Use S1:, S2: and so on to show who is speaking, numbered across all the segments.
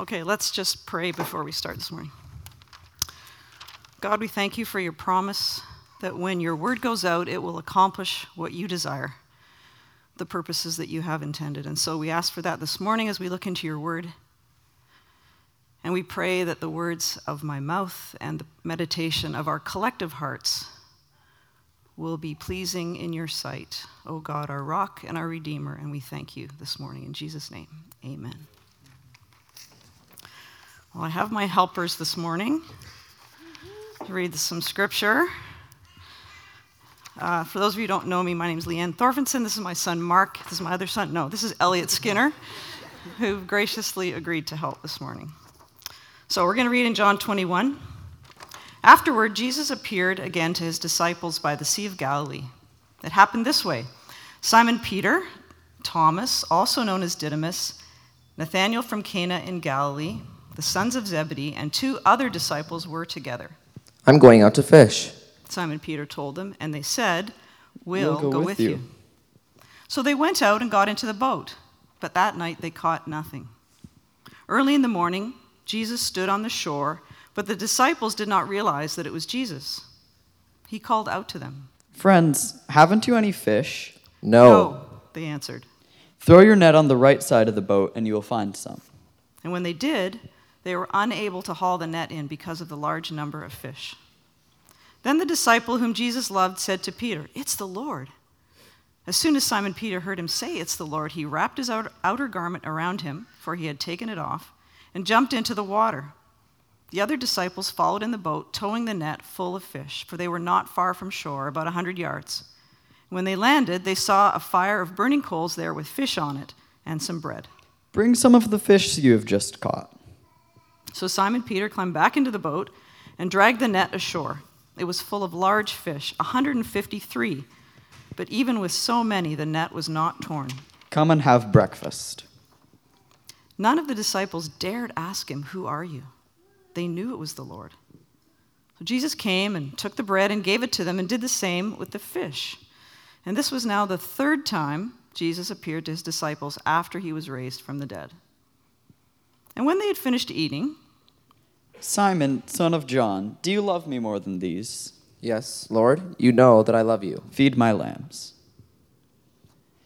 S1: Okay, let's just pray before we start this morning. God, we thank you for your promise that when your word goes out, it will accomplish what you desire, the purposes that you have intended. And so we ask for that this morning as we look into your word. And we pray that the words of my mouth and the meditation of our collective hearts will be pleasing in your sight, O God, our rock and our redeemer. And we thank you this morning. In Jesus' name, amen. Well, I have my helpers this morning to read some scripture. Uh, for those of you who don't know me, my name is Leanne Thorfinnson. This is my son Mark. This is my other son. No, this is Elliot Skinner, who graciously agreed to help this morning. So we're going to read in John 21. Afterward, Jesus appeared again to his disciples by the Sea of Galilee. It happened this way Simon Peter, Thomas, also known as Didymus, Nathanael from Cana in Galilee, the sons of Zebedee, and two other disciples were together.
S2: I'm going out to fish.
S1: Simon Peter told them, and they said, We'll,
S3: We'll go
S1: go,
S3: with
S1: with
S3: you."
S1: you. So they went out and got into the boat, but that night they caught nothing. Early in the morning, Jesus stood on the shore, but the disciples did not realize that it was Jesus. He called out to them.
S3: Friends, haven't you any fish?
S2: No.
S1: they answered.
S3: Throw your net on the right side of the boat and you will find some.
S1: And when they did, they were unable to haul the net in because of the large number of fish. Then the disciple whom Jesus loved said to Peter, It's the Lord. As soon as Simon Peter heard him say, It's the Lord, he wrapped his outer, garment around him, for he had taken it off, and jumped into the water. The other disciples followed in the boat, towing the net full of fish, for they were not far from shore, about a hundred yards. When they landed, they saw a fire of burning coals there with fish on it and some bread.
S3: Bring some of the fish you have just caught.
S1: So Simon Peter climbed back into the boat and dragged the net ashore. It was full of large fish, 153. But even with so many, the net was not torn.
S3: Come and have breakfast.
S1: None of the disciples dared ask him, Who are you? They knew it was the Lord. So Jesus came and took the bread and gave it to them and did the same with the fish. And this was now the third time Jesus appeared to his disciples after he was raised from the dead. And when they had finished eating,
S3: Simon, son of John, do you love me more than these?
S2: Yes, Lord, you know that I love you.
S3: Feed my lambs.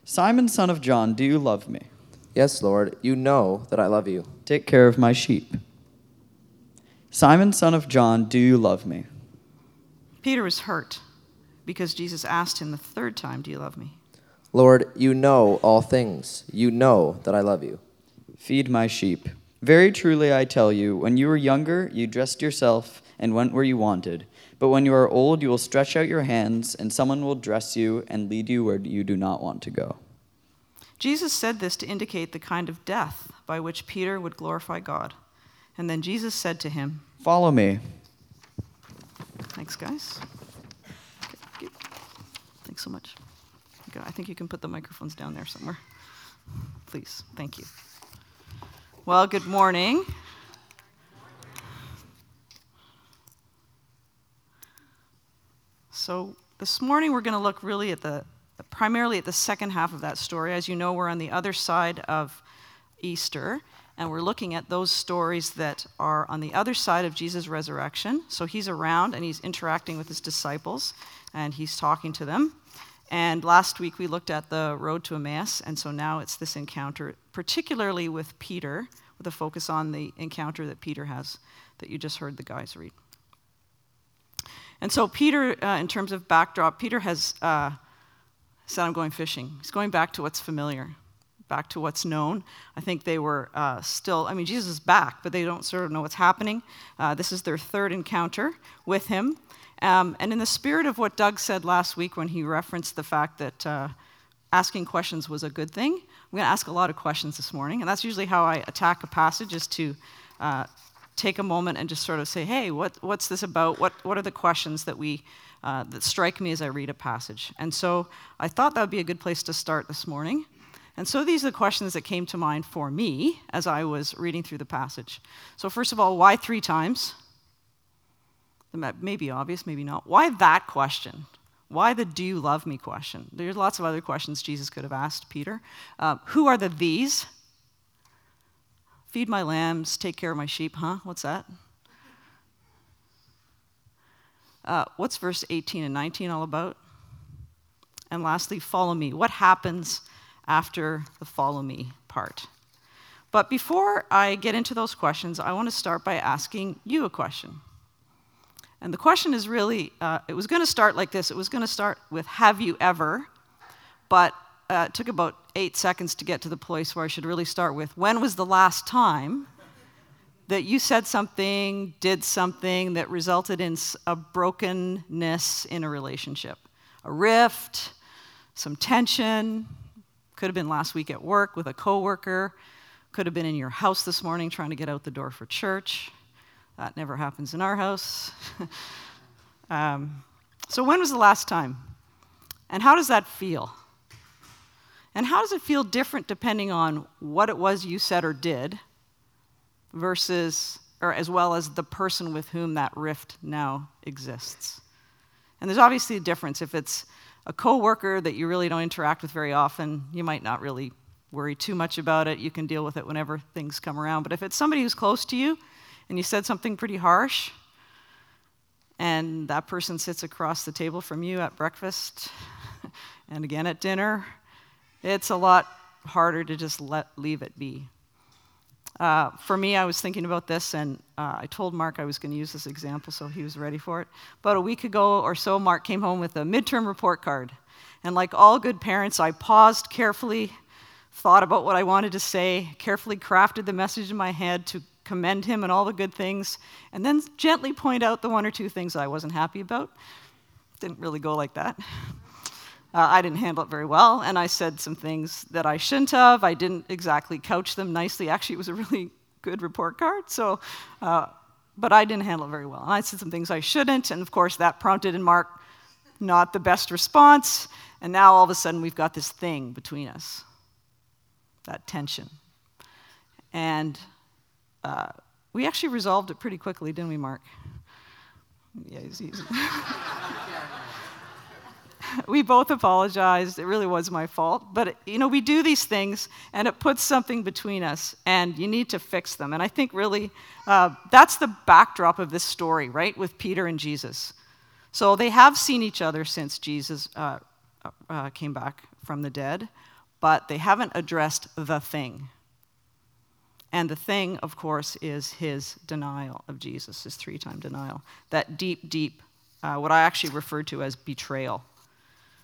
S3: Simon, son of John, do you love me?
S2: Yes, Lord, you know that I love you.
S3: Take care of my sheep. Simon, son of John, do you love me?
S1: Peter was hurt because Jesus asked him the third time, Do you love me?
S2: Lord, you know all things. You know that I love you.
S3: Feed my sheep. Very truly I tell you, when you were younger, you dressed yourself and went where you wanted. But when you are old, you will stretch out your hands, and someone will dress you and lead you where you do not want to go.
S1: Jesus said this to indicate the kind of death by which Peter would glorify God. And then Jesus said to him,
S3: Follow me.
S1: Thanks, guys. Thanks so much. I think you can put the microphones down there somewhere. Please. Thank you. Well, good morning. So, this morning we're going to look really at the primarily at the second half of that story. As you know, we're on the other side of Easter, and we're looking at those stories that are on the other side of Jesus' resurrection. So he's around and he's interacting with his disciples and he's talking to them. And last week we looked at the road to Emmaus, and so now it's this encounter, particularly with Peter, with a focus on the encounter that Peter has that you just heard the guys read. And so, Peter, uh, in terms of backdrop, Peter has uh, said, I'm going fishing. He's going back to what's familiar, back to what's known. I think they were uh, still, I mean, Jesus is back, but they don't sort of know what's happening. Uh, this is their third encounter with him. Um, and in the spirit of what Doug said last week when he referenced the fact that uh, asking questions was a good thing, I'm going to ask a lot of questions this morning. And that's usually how I attack a passage, is to uh, take a moment and just sort of say, hey, what, what's this about? What, what are the questions that, we, uh, that strike me as I read a passage? And so I thought that would be a good place to start this morning. And so these are the questions that came to mind for me as I was reading through the passage. So, first of all, why three times? That may be obvious, maybe not. Why that question? Why the do you love me question? There's lots of other questions Jesus could have asked Peter. Uh, who are the these? feed my lambs, take care of my sheep. Huh? What's that? Uh, what's verse 18 and 19 all about? And lastly, follow me. What happens after the follow me part? But before I get into those questions, I want to start by asking you a question. And the question is really, uh, it was going to start like this. It was going to start with, Have you ever? But uh, it took about eight seconds to get to the place where I should really start with, When was the last time that you said something, did something that resulted in a brokenness in a relationship? A rift, some tension, could have been last week at work with a coworker, could have been in your house this morning trying to get out the door for church. That never happens in our house. um, so, when was the last time? And how does that feel? And how does it feel different depending on what it was you said or did versus, or as well as the person with whom that rift now exists? And there's obviously a difference. If it's a coworker that you really don't interact with very often, you might not really worry too much about it. You can deal with it whenever things come around. But if it's somebody who's close to you and you said something pretty harsh, and that person sits across the table from you at breakfast and again at dinner, it's a lot harder to just let leave it be. Uh, for me, I was thinking about this, and uh, I told Mark I was going to use this example, so he was ready for it. About a week ago or so, Mark came home with a midterm report card. And like all good parents, I paused carefully, thought about what I wanted to say, carefully crafted the message in my head to commend him and all the good things, and then gently point out the one or two things I wasn't happy about. Didn't really go like that. Uh, I didn't handle it very well, and I said some things that I shouldn't have. I didn't exactly couch them nicely. Actually, it was a really good report card, so, uh, but I didn't handle it very well. And I said some things I shouldn't, and of course, that prompted in Mark not the best response, and now all of a sudden we've got this thing between us that tension. And uh, we actually resolved it pretty quickly, didn't we, Mark? Yeah, he's, he's we both apologized. It really was my fault. But, you know, we do these things and it puts something between us and you need to fix them. And I think really uh, that's the backdrop of this story, right, with Peter and Jesus. So they have seen each other since Jesus uh, uh, came back from the dead, but they haven't addressed the thing. And the thing, of course, is his denial of Jesus, his three time denial. That deep, deep, uh, what I actually refer to as betrayal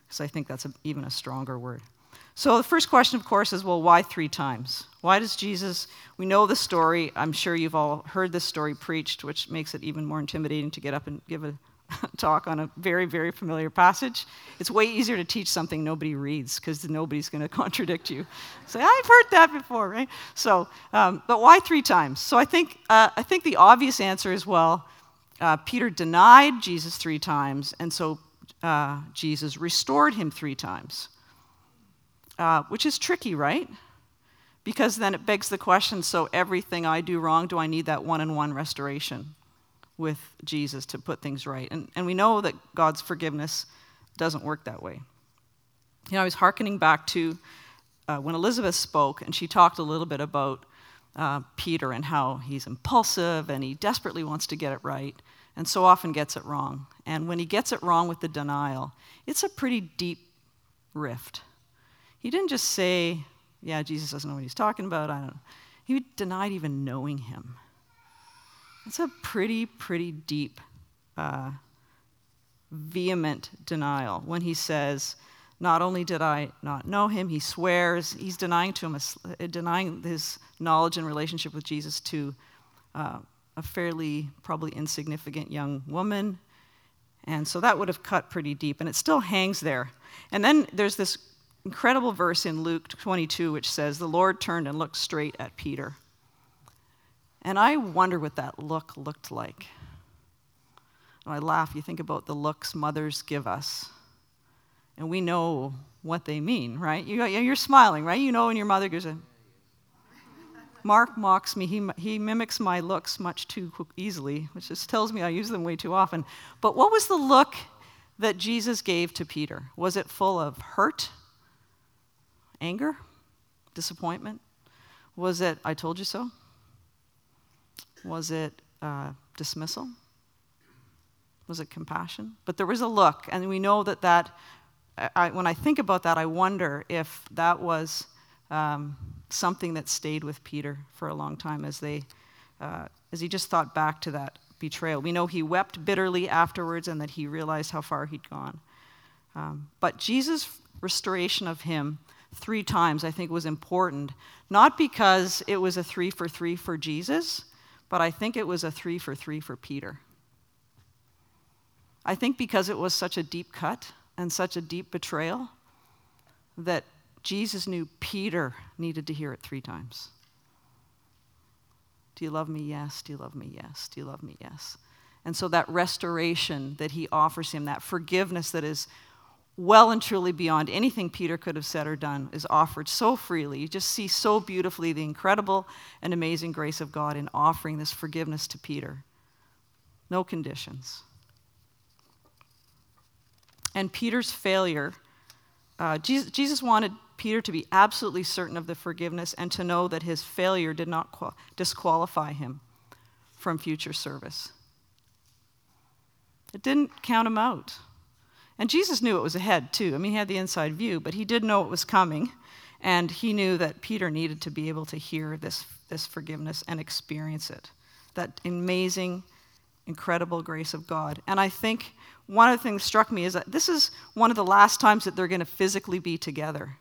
S1: because I think that's a, even a stronger word. So the first question, of course, is well, why three times? Why does Jesus, we know the story, I'm sure you've all heard this story preached, which makes it even more intimidating to get up and give a talk on a very, very familiar passage. It's way easier to teach something nobody reads because nobody's going to contradict you. Say, I've heard that before, right? So, um, but why three times? So I think, uh, I think the obvious answer is well, uh, Peter denied Jesus three times, and so uh, Jesus restored him three times, uh, which is tricky, right? Because then it begs the question so everything I do wrong, do I need that one on one restoration with Jesus to put things right? And, and we know that God's forgiveness doesn't work that way. You know, I was hearkening back to uh, when Elizabeth spoke, and she talked a little bit about uh, Peter and how he's impulsive and he desperately wants to get it right and so often gets it wrong. And when he gets it wrong with the denial, it's a pretty deep rift. He didn't just say, Yeah, Jesus doesn't know what he's talking about. I don't know. He denied even knowing him. It's a pretty, pretty deep, uh, vehement denial when he says, not only did I not know him, he swears, he's denying to him, a, denying his knowledge and relationship with Jesus to uh, a fairly, probably insignificant young woman. And so that would have cut pretty deep, and it still hangs there. And then there's this incredible verse in Luke 22 which says, The Lord turned and looked straight at Peter. And I wonder what that look looked like. And I laugh, you think about the looks mothers give us. And we know what they mean, right? You, are smiling, right? You know when your mother gives a, Mark mocks me. He, he mimics my looks much too easily, which just tells me I use them way too often. But what was the look that Jesus gave to Peter? Was it full of hurt, anger, disappointment? Was it, I told you so? Was it uh, dismissal? Was it compassion? But there was a look, and we know that that, I, when I think about that, I wonder if that was um, something that stayed with Peter for a long time as they, uh, as he just thought back to that betrayal. We know he wept bitterly afterwards and that he realized how far he'd gone. Um, but Jesus' restoration of him three times, I think, was important, not because it was a three for three for Jesus, but I think it was a three for three for Peter. I think because it was such a deep cut and such a deep betrayal that Jesus knew Peter needed to hear it three times. Do you love me? Yes. Do you love me? Yes. Do you love me? Yes. And so that restoration that he offers him, that forgiveness that is well and truly beyond anything Peter could have said or done, is offered so freely. You just see so beautifully the incredible and amazing grace of God in offering this forgiveness to Peter. No conditions. And Peter's failure, uh, Jesus, Jesus, wanted Peter to be absolutely certain of the forgiveness and to know that his failure did not qual- disqualify him from future service. It didn't count him out. And Jesus knew it was ahead, too. I mean, he had the inside view, but he did know it was coming. And he knew that Peter needed to be able to hear this, this forgiveness and experience it. That amazing, incredible grace of God. And I think one of the things struck me is that this is one of the last times that they're going to physically be together.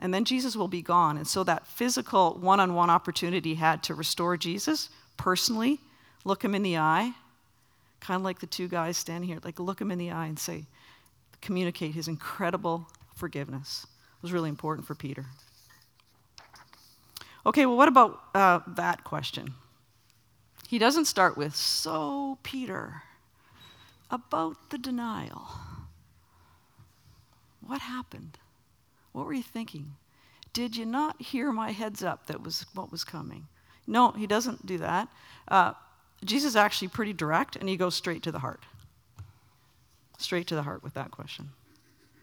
S1: And then Jesus will be gone. And so that physical one on one opportunity had to restore Jesus personally, look him in the eye, kind of like the two guys standing here, like look him in the eye and say, communicate his incredible forgiveness. It was really important for Peter. Okay, well, what about uh, that question? He doesn't start with, So, Peter, about the denial. What happened? What were you thinking? Did you not hear my heads up that was what was coming? No, he doesn't do that. Uh, Jesus is actually pretty direct, and he goes straight to the heart straight to the heart with that question.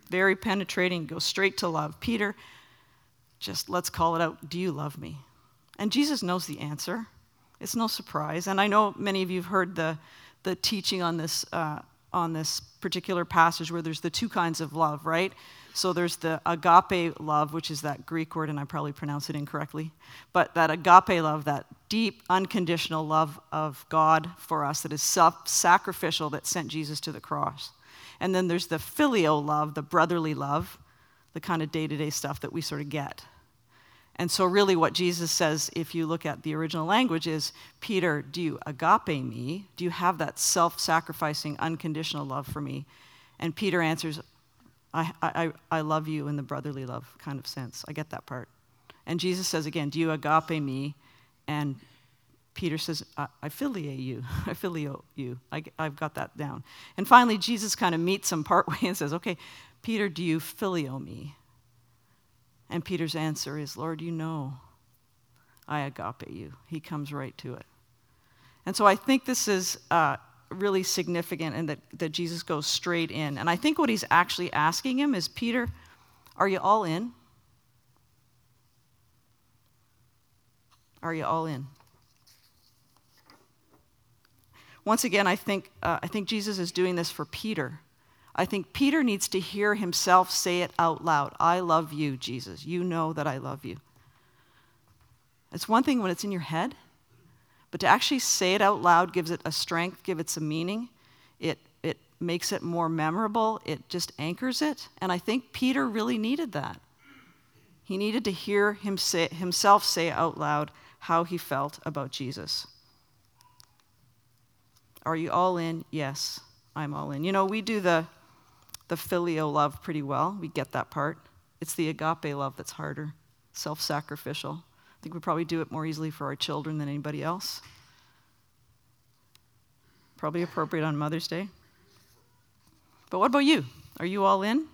S1: Very penetrating, goes straight to love. Peter, just let's call it out. Do you love me? And Jesus knows the answer. It's no surprise. And I know many of you have heard the, the teaching on this, uh, on this particular passage where there's the two kinds of love, right? So there's the agape love, which is that Greek word, and I probably pronounce it incorrectly, but that agape love, that deep, unconditional love of God for us that is self sacrificial that sent Jesus to the cross. And then there's the filial love, the brotherly love, the kind of day to day stuff that we sort of get. And so, really, what Jesus says, if you look at the original language, is Peter, do you agape me? Do you have that self sacrificing, unconditional love for me? And Peter answers, I, I, I love you in the brotherly love kind of sense. I get that part. And Jesus says again, Do you agape me? And Peter says, I, I you. I phileo you. I, I've got that down. And finally, Jesus kind of meets him partway and says, Okay, Peter, do you phileo me? And Peter's answer is, Lord, you know I agape you. He comes right to it. And so I think this is uh, really significant and that, that Jesus goes straight in. And I think what he's actually asking him is, Peter, are you all in? Are you all in? Once again, I think, uh, I think Jesus is doing this for Peter. I think Peter needs to hear himself say it out loud I love you, Jesus. You know that I love you. It's one thing when it's in your head, but to actually say it out loud gives it a strength, gives it some meaning. It, it makes it more memorable, it just anchors it. And I think Peter really needed that. He needed to hear him say, himself say out loud how he felt about Jesus. Are you all in? Yes, I'm all in. You know, we do the, the filial love pretty well. We get that part. It's the agape love that's harder, self sacrificial. I think we probably do it more easily for our children than anybody else. Probably appropriate on Mother's Day. But what about you? Are you all in?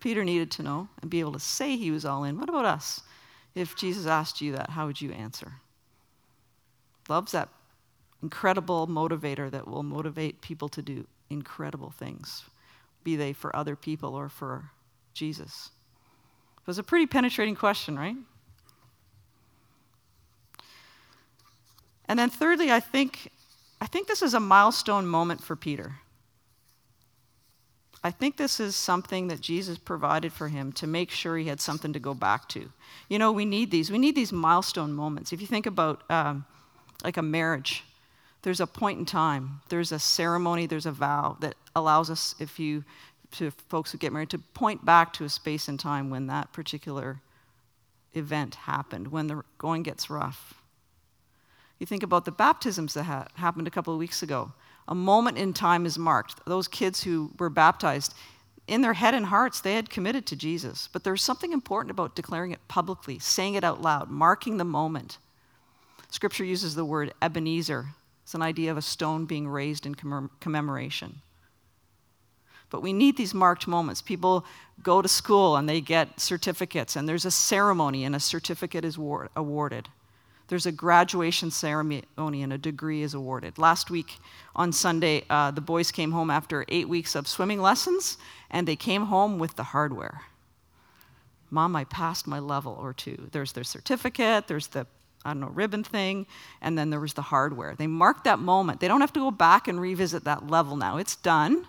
S1: Peter needed to know and be able to say he was all in. What about us? If Jesus asked you that, how would you answer? Love's that incredible motivator that will motivate people to do incredible things, be they for other people or for Jesus. It was a pretty penetrating question, right? And then thirdly, I think I think this is a milestone moment for Peter. I think this is something that Jesus provided for him to make sure he had something to go back to. You know, we need these. We need these milestone moments. If you think about um, like a marriage, there's a point in time, there's a ceremony, there's a vow that allows us, if you, to folks who get married, to point back to a space and time when that particular event happened, when the going gets rough. You think about the baptisms that ha- happened a couple of weeks ago a moment in time is marked. Those kids who were baptized, in their head and hearts, they had committed to Jesus. But there's something important about declaring it publicly, saying it out loud, marking the moment. Scripture uses the word Ebenezer. It's an idea of a stone being raised in commemoration. But we need these marked moments. People go to school and they get certificates, and there's a ceremony, and a certificate is awarded there's a graduation ceremony and a degree is awarded. Last week on Sunday, uh, the boys came home after eight weeks of swimming lessons, and they came home with the hardware. Mom, I passed my level or two. There's their certificate, there's the I don't know, ribbon thing, and then there was the hardware. They marked that moment. They don't have to go back and revisit that level now. It's done.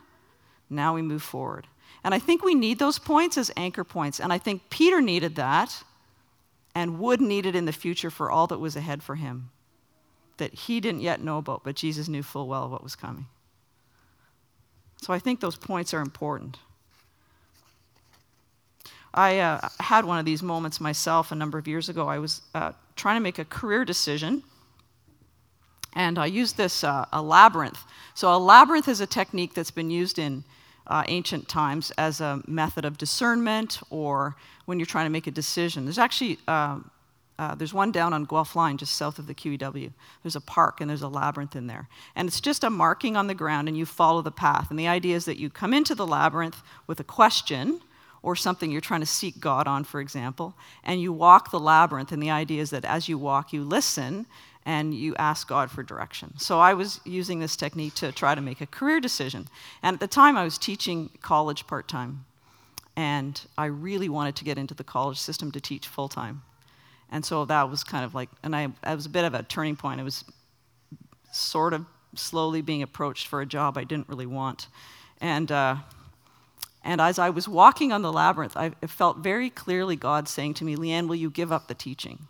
S1: Now we move forward. And I think we need those points as anchor points. And I think Peter needed that and would need it in the future for all that was ahead for him that he didn't yet know about, but Jesus knew full well what was coming. So I think those points are important. I uh, had one of these moments myself a number of years ago. I was uh, trying to make a career decision, and I used this uh, a labyrinth. So a labyrinth is a technique that's been used in uh, ancient times as a method of discernment or when you're trying to make a decision. There's actually um, uh, there's one down on Guelph Line, just south of the QEW. There's a park and there's a labyrinth in there. And it's just a marking on the ground and you follow the path. And the idea is that you come into the labyrinth with a question or something you're trying to seek God on, for example, and you walk the labyrinth. And the idea is that as you walk, you listen and you ask God for direction. So I was using this technique to try to make a career decision. And at the time, I was teaching college part time. And I really wanted to get into the college system to teach full time. And so that was kind of like, and I, it was a bit of a turning point. I was sort of slowly being approached for a job I didn't really want. And, uh, and as I was walking on the labyrinth, I felt very clearly God saying to me, Leanne, will you give up the teaching?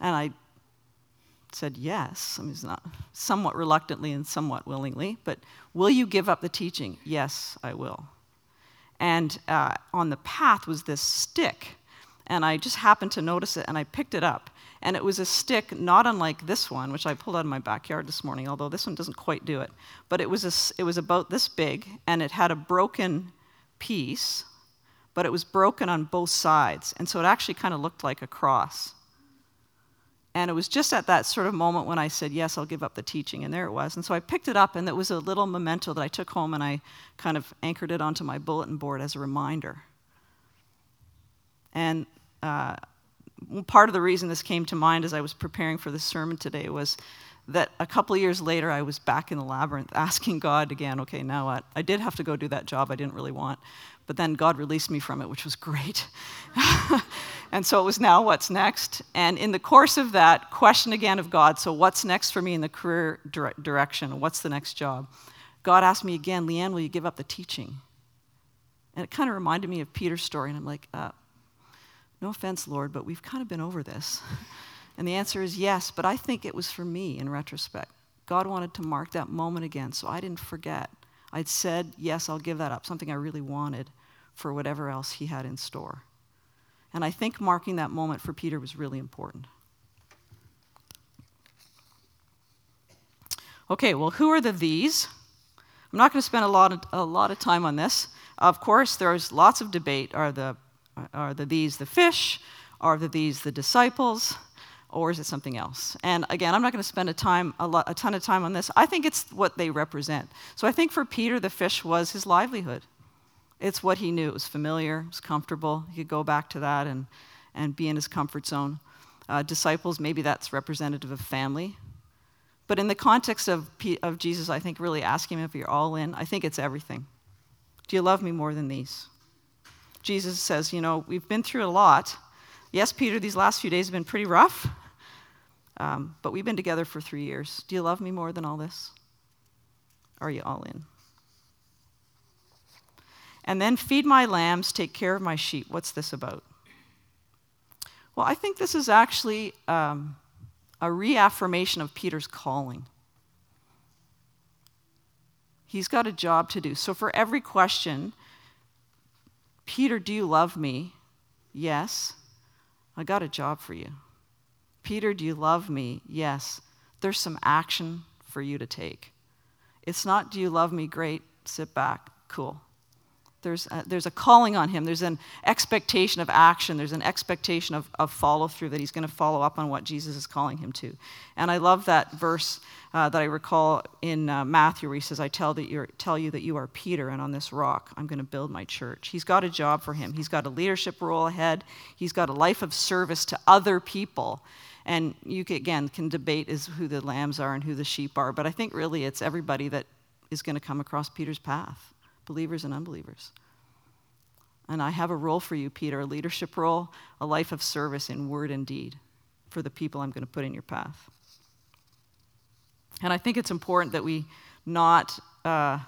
S1: And I said yes. I mean, it's not somewhat reluctantly and somewhat willingly, but will you give up the teaching? Yes, I will. And uh, on the path was this stick, and I just happened to notice it, and I picked it up. And it was a stick not unlike this one, which I pulled out of my backyard this morning, although this one doesn't quite do it. But it was, a, it was about this big, and it had a broken piece, but it was broken on both sides. And so it actually kind of looked like a cross. And it was just at that sort of moment when I said, Yes, I'll give up the teaching. And there it was. And so I picked it up, and it was a little memento that I took home and I kind of anchored it onto my bulletin board as a reminder. And uh, part of the reason this came to mind as I was preparing for this sermon today was that a couple years later, I was back in the labyrinth asking God again, okay, now what? I did have to go do that job I didn't really want, but then God released me from it, which was great. and so it was now what's next. And in the course of that, question again of God, so what's next for me in the career dire- direction? What's the next job? God asked me again, Leanne, will you give up the teaching? And it kind of reminded me of Peter's story, and I'm like, uh, no offense, Lord, but we've kind of been over this. And the answer is yes, but I think it was for me in retrospect. God wanted to mark that moment again, so I didn't forget. I'd said, yes, I'll give that up, something I really wanted for whatever else he had in store. And I think marking that moment for Peter was really important. Okay, well, who are the these? I'm not going to spend a lot of, a lot of time on this. Of course, there's lots of debate. Are the, are the these the fish? Are the these the disciples? or is it something else? And again, I'm not going to spend a, time, a, lot, a ton of time on this. I think it's what they represent. So I think for Peter, the fish was his livelihood. It's what he knew. It was familiar, it was comfortable. He could go back to that and, and be in his comfort zone. Uh, disciples, maybe that's representative of family. But in the context of, of Jesus, I think really asking him if you're all in, I think it's everything. Do you love me more than these? Jesus says, You know, we've been through a lot. Yes, Peter, these last few days have been pretty rough. Um, but we've been together for three years. Do you love me more than all this? Are you all in? And then feed my lambs, take care of my sheep. What's this about? Well, I think this is actually um, a reaffirmation of Peter's calling. He's got a job to do. So, for every question, Peter, do you love me? Yes. I got a job for you. Peter, do you love me? Yes. There's some action for you to take. It's not, do you love me? Great, sit back, cool. There's a, there's a calling on him. There's an expectation of action. There's an expectation of, of follow through that he's going to follow up on what Jesus is calling him to. And I love that verse uh, that I recall in uh, Matthew where he says, I tell, that you're, tell you that you are Peter, and on this rock I'm going to build my church. He's got a job for him. He's got a leadership role ahead, he's got a life of service to other people. And you can, again can debate is who the lambs are and who the sheep are, but I think really it's everybody that is going to come across Peter's path believers and unbelievers. And I have a role for you, Peter, a leadership role, a life of service in word and deed for the people I'm going to put in your path. And I think it's important that we not uh,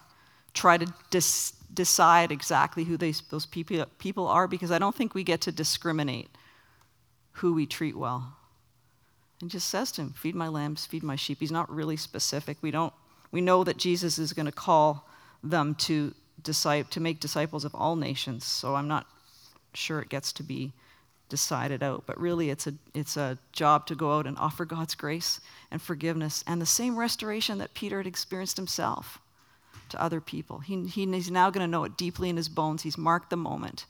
S1: try to dis- decide exactly who those people, people are because I don't think we get to discriminate who we treat well. And just says to him, Feed my lambs, feed my sheep. He's not really specific. We, don't, we know that Jesus is going to call them to to make disciples of all nations. So I'm not sure it gets to be decided out. But really, it's a, it's a job to go out and offer God's grace and forgiveness and the same restoration that Peter had experienced himself to other people. He, he, he's now going to know it deeply in his bones. He's marked the moment.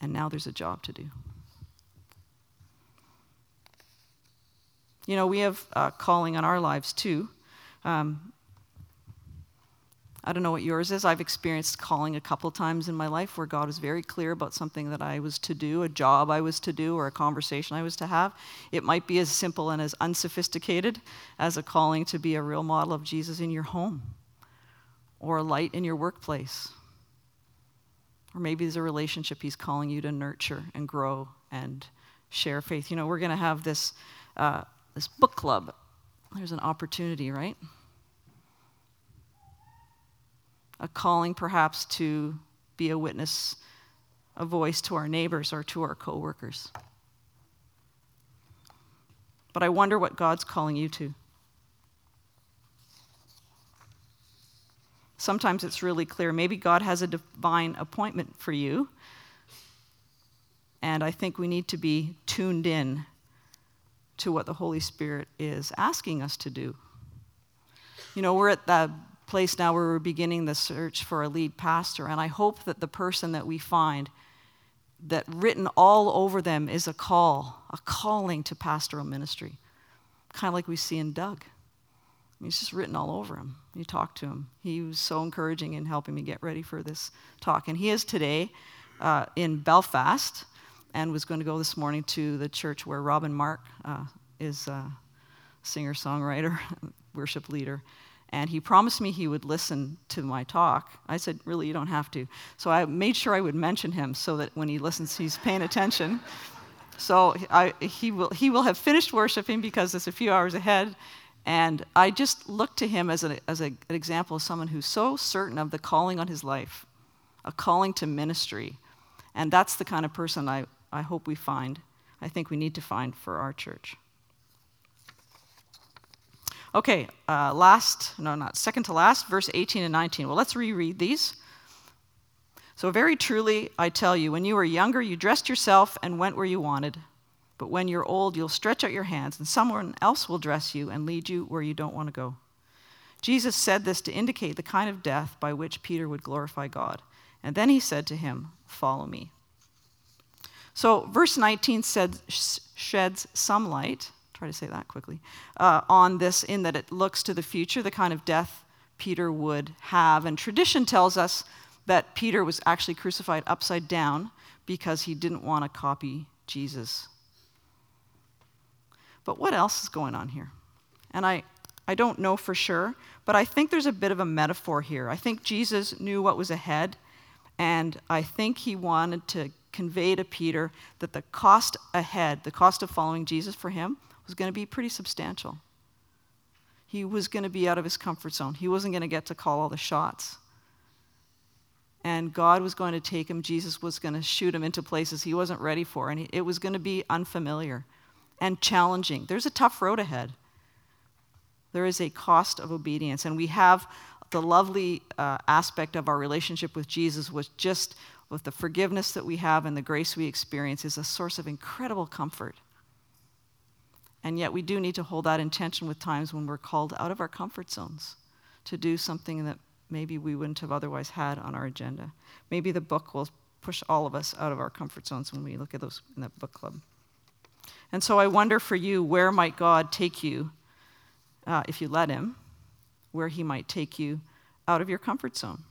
S1: And now there's a job to do. You know, we have a calling on our lives too. Um, I don't know what yours is. I've experienced calling a couple times in my life where God was very clear about something that I was to do, a job I was to do, or a conversation I was to have. It might be as simple and as unsophisticated as a calling to be a real model of Jesus in your home, or a light in your workplace. Or maybe there's a relationship He's calling you to nurture and grow and share faith. You know, we're going to have this, uh, this book club. There's an opportunity, right? A calling perhaps to be a witness, a voice to our neighbors or to our coworkers. But I wonder what God's calling you to. Sometimes it's really clear. Maybe God has a divine appointment for you. And I think we need to be tuned in to what the Holy Spirit is asking us to do. You know, we're at the place now where we're beginning the search for a lead pastor, and I hope that the person that we find, that written all over them is a call, a calling to pastoral ministry, kind of like we see in Doug. He's just written all over him. You talk to him. He was so encouraging in helping me get ready for this talk. And he is today uh, in Belfast and was going to go this morning to the church where Robin Mark uh, is a singer songwriter, worship leader and he promised me he would listen to my talk. I said, Really, you don't have to. So I made sure I would mention him so that when he listens, he's paying attention. So I, he, will, he will have finished worshiping because it's a few hours ahead. And I just look to him as, a, as a, an example of someone who's so certain of the calling on his life, a calling to ministry. And that's the kind of person I, I hope we find, I think we need to find for our church. Okay, uh, last, no, not second to last, verse 18 and 19. Well, let's reread these. So, very truly, I tell you, when you were younger, you dressed yourself and went where you wanted. But when you're old, you'll stretch out your hands, and someone else will dress you and lead you where you don't want to go. Jesus said this to indicate the kind of death by which Peter would glorify God. And then he said to him, Follow me. So, verse 19 said, sheds some light try to say that quickly, uh, on this in that it looks to the future, the kind of death Peter would have. And tradition tells us that Peter was actually crucified upside down because he didn't want to copy Jesus. But what else is going on here? And I, I don't know for sure, but I think there's a bit of a metaphor here. I think Jesus knew what was ahead, and I think he wanted to convey to Peter that the cost ahead, the cost of following Jesus for him, was going to be pretty substantial. He was going to be out of his comfort zone. He wasn't going to get to call all the shots. And God was going to take him. Jesus was going to shoot him into places he wasn't ready for. And it was going to be unfamiliar and challenging. There's a tough road ahead. There is a cost of obedience. And we have the lovely uh, aspect of our relationship with Jesus, was just with the forgiveness that we have and the grace we experience, is a source of incredible comfort. And yet, we do need to hold that intention with times when we're called out of our comfort zones to do something that maybe we wouldn't have otherwise had on our agenda. Maybe the book will push all of us out of our comfort zones when we look at those in that book club. And so I wonder for you, where might God take you uh, if you let Him? Where He might take you out of your comfort zone?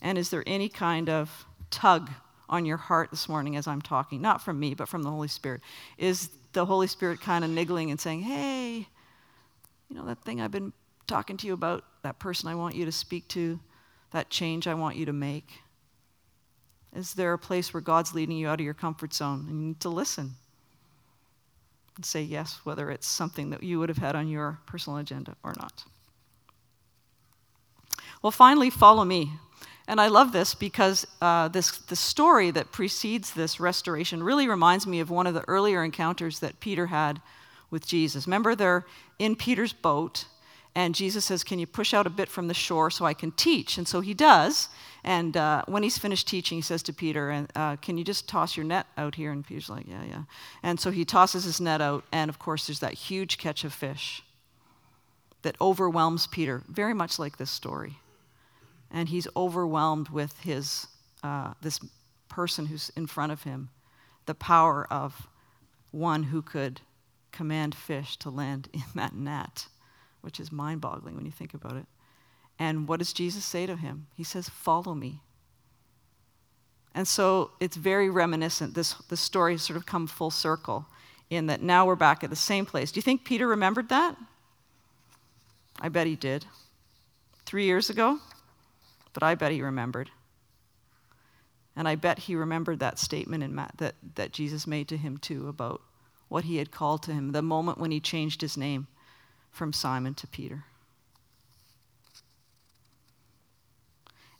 S1: And is there any kind of tug on your heart this morning as I'm talking? Not from me, but from the Holy Spirit. Is the Holy Spirit kind of niggling and saying, hey, you know, that thing I've been talking to you about, that person I want you to speak to, that change I want you to make? Is there a place where God's leading you out of your comfort zone and you need to listen and say yes, whether it's something that you would have had on your personal agenda or not? Well, finally, follow me. And I love this because uh, this, the story that precedes this restoration really reminds me of one of the earlier encounters that Peter had with Jesus. Remember, they're in Peter's boat, and Jesus says, Can you push out a bit from the shore so I can teach? And so he does. And uh, when he's finished teaching, he says to Peter, uh, Can you just toss your net out here? And Peter's like, Yeah, yeah. And so he tosses his net out, and of course, there's that huge catch of fish that overwhelms Peter, very much like this story and he's overwhelmed with his uh, this person who's in front of him, the power of one who could command fish to land in that net, which is mind-boggling when you think about it. And what does Jesus say to him? He says, "Follow me." And so it's very reminiscent. This the story has sort of come full circle in that now we're back at the same place. Do you think Peter remembered that? I bet he did. Three years ago, but I bet he remembered. And I bet he remembered that statement that, that Jesus made to him too about what he had called to him, the moment when he changed his name from Simon to Peter.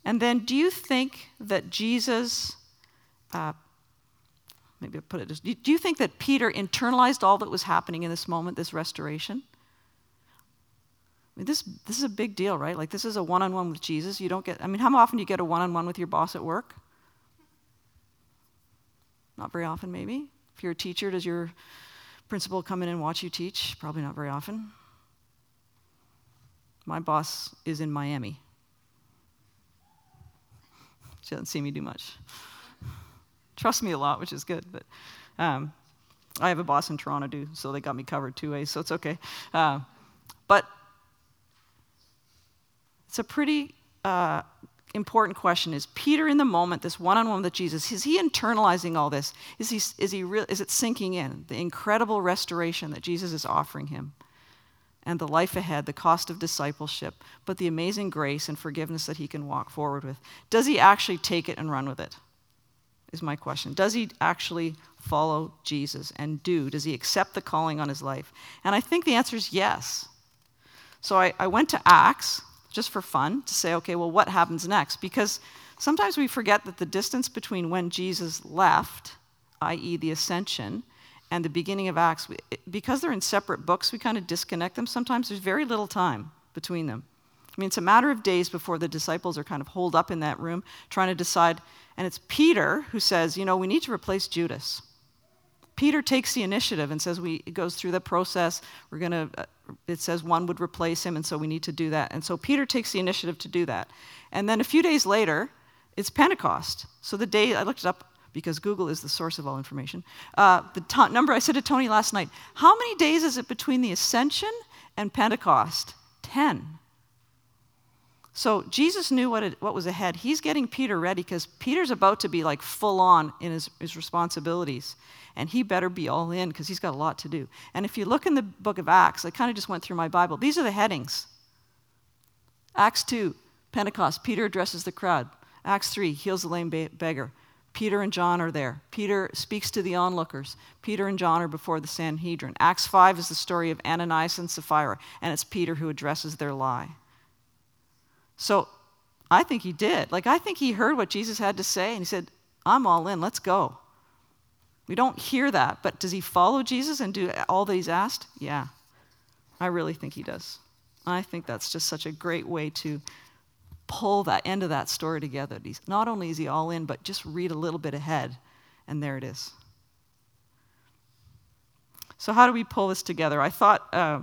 S1: And then, do you think that Jesus, uh, maybe I'll put it, do you think that Peter internalized all that was happening in this moment, this restoration? I mean, this, this is a big deal, right? Like, this is a one on one with Jesus. You don't get, I mean, how often do you get a one on one with your boss at work? Not very often, maybe. If you're a teacher, does your principal come in and watch you teach? Probably not very often. My boss is in Miami. She doesn't see me do much. Trust me a lot, which is good, but um, I have a boss in Toronto, too, so they got me covered two ways, so it's okay. Uh, but it's a pretty uh, important question. Is Peter in the moment, this one on one with Jesus, is he internalizing all this? Is, he, is, he re- is it sinking in? The incredible restoration that Jesus is offering him, and the life ahead, the cost of discipleship, but the amazing grace and forgiveness that he can walk forward with. Does he actually take it and run with it? Is my question. Does he actually follow Jesus and do? Does he accept the calling on his life? And I think the answer is yes. So I, I went to Acts just for fun, to say, okay, well, what happens next? Because sometimes we forget that the distance between when Jesus left, i.e., the ascension, and the beginning of Acts, because they're in separate books, we kind of disconnect them. Sometimes there's very little time between them. I mean, it's a matter of days before the disciples are kind of holed up in that room trying to decide. And it's Peter who says, you know, we need to replace Judas. Peter takes the initiative and says, we, goes through the process. We're going to, uh, it says one would replace him, and so we need to do that. And so Peter takes the initiative to do that. And then a few days later, it's Pentecost. So the day, I looked it up because Google is the source of all information. Uh, the t- number I said to Tony last night, how many days is it between the ascension and Pentecost? Ten. So Jesus knew what, it, what was ahead. He's getting Peter ready because Peter's about to be like full on in his, his responsibilities. And he better be all in because he's got a lot to do. And if you look in the book of Acts, I kind of just went through my Bible. These are the headings Acts 2, Pentecost, Peter addresses the crowd. Acts 3, heals the lame beggar. Peter and John are there. Peter speaks to the onlookers. Peter and John are before the Sanhedrin. Acts 5 is the story of Ananias and Sapphira, and it's Peter who addresses their lie. So I think he did. Like, I think he heard what Jesus had to say, and he said, I'm all in, let's go. We don't hear that, but does he follow Jesus and do all that he's asked? Yeah. I really think he does. I think that's just such a great way to pull that end of that story together. He's, not only is he all in, but just read a little bit ahead, and there it is. So, how do we pull this together? I thought uh,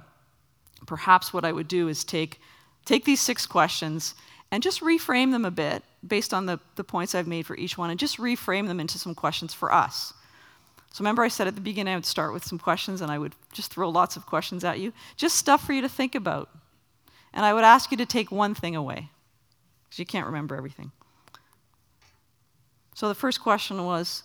S1: perhaps what I would do is take, take these six questions and just reframe them a bit based on the, the points I've made for each one, and just reframe them into some questions for us. So remember, I said at the beginning I would start with some questions and I would just throw lots of questions at you. Just stuff for you to think about. And I would ask you to take one thing away because you can't remember everything. So the first question was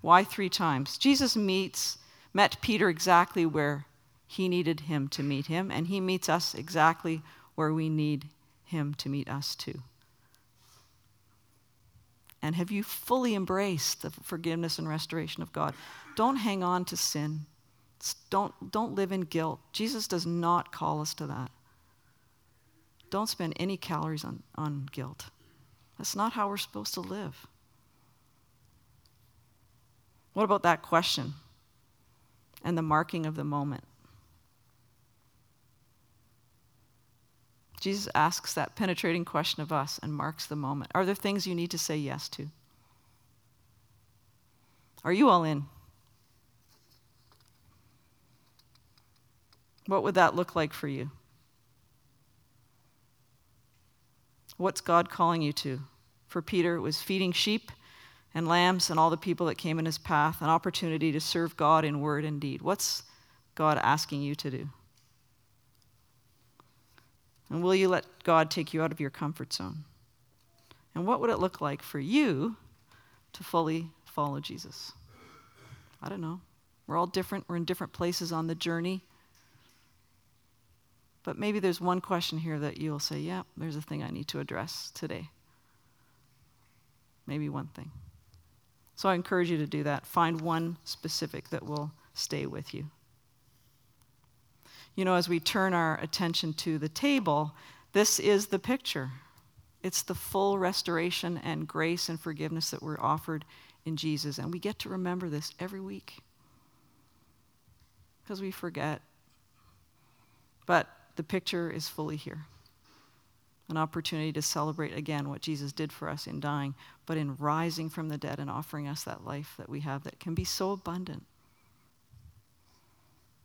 S1: why three times? Jesus meets, met Peter exactly where he needed him to meet him, and he meets us exactly where we need him to meet us too. And have you fully embraced the forgiveness and restoration of God? Don't hang on to sin. Don't, don't live in guilt. Jesus does not call us to that. Don't spend any calories on, on guilt. That's not how we're supposed to live. What about that question and the marking of the moment? Jesus asks that penetrating question of us and marks the moment. Are there things you need to say yes to? Are you all in? What would that look like for you? What's God calling you to? For Peter, it was feeding sheep and lambs and all the people that came in his path, an opportunity to serve God in word and deed. What's God asking you to do? And will you let God take you out of your comfort zone? And what would it look like for you to fully follow Jesus? I don't know. We're all different, we're in different places on the journey. But maybe there's one question here that you'll say, yeah, there's a thing I need to address today. Maybe one thing. So I encourage you to do that. Find one specific that will stay with you you know, as we turn our attention to the table, this is the picture. It's the full restoration and grace and forgiveness that we're offered in Jesus. And we get to remember this every week because we forget. But the picture is fully here an opportunity to celebrate again what Jesus did for us in dying, but in rising from the dead and offering us that life that we have that can be so abundant.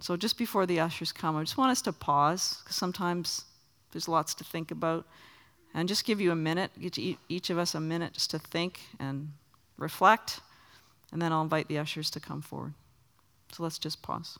S1: So, just before the ushers come, I just want us to pause because sometimes there's lots to think about. And just give you a minute, give each of us a minute just to think and reflect. And then I'll invite the ushers to come forward. So, let's just pause.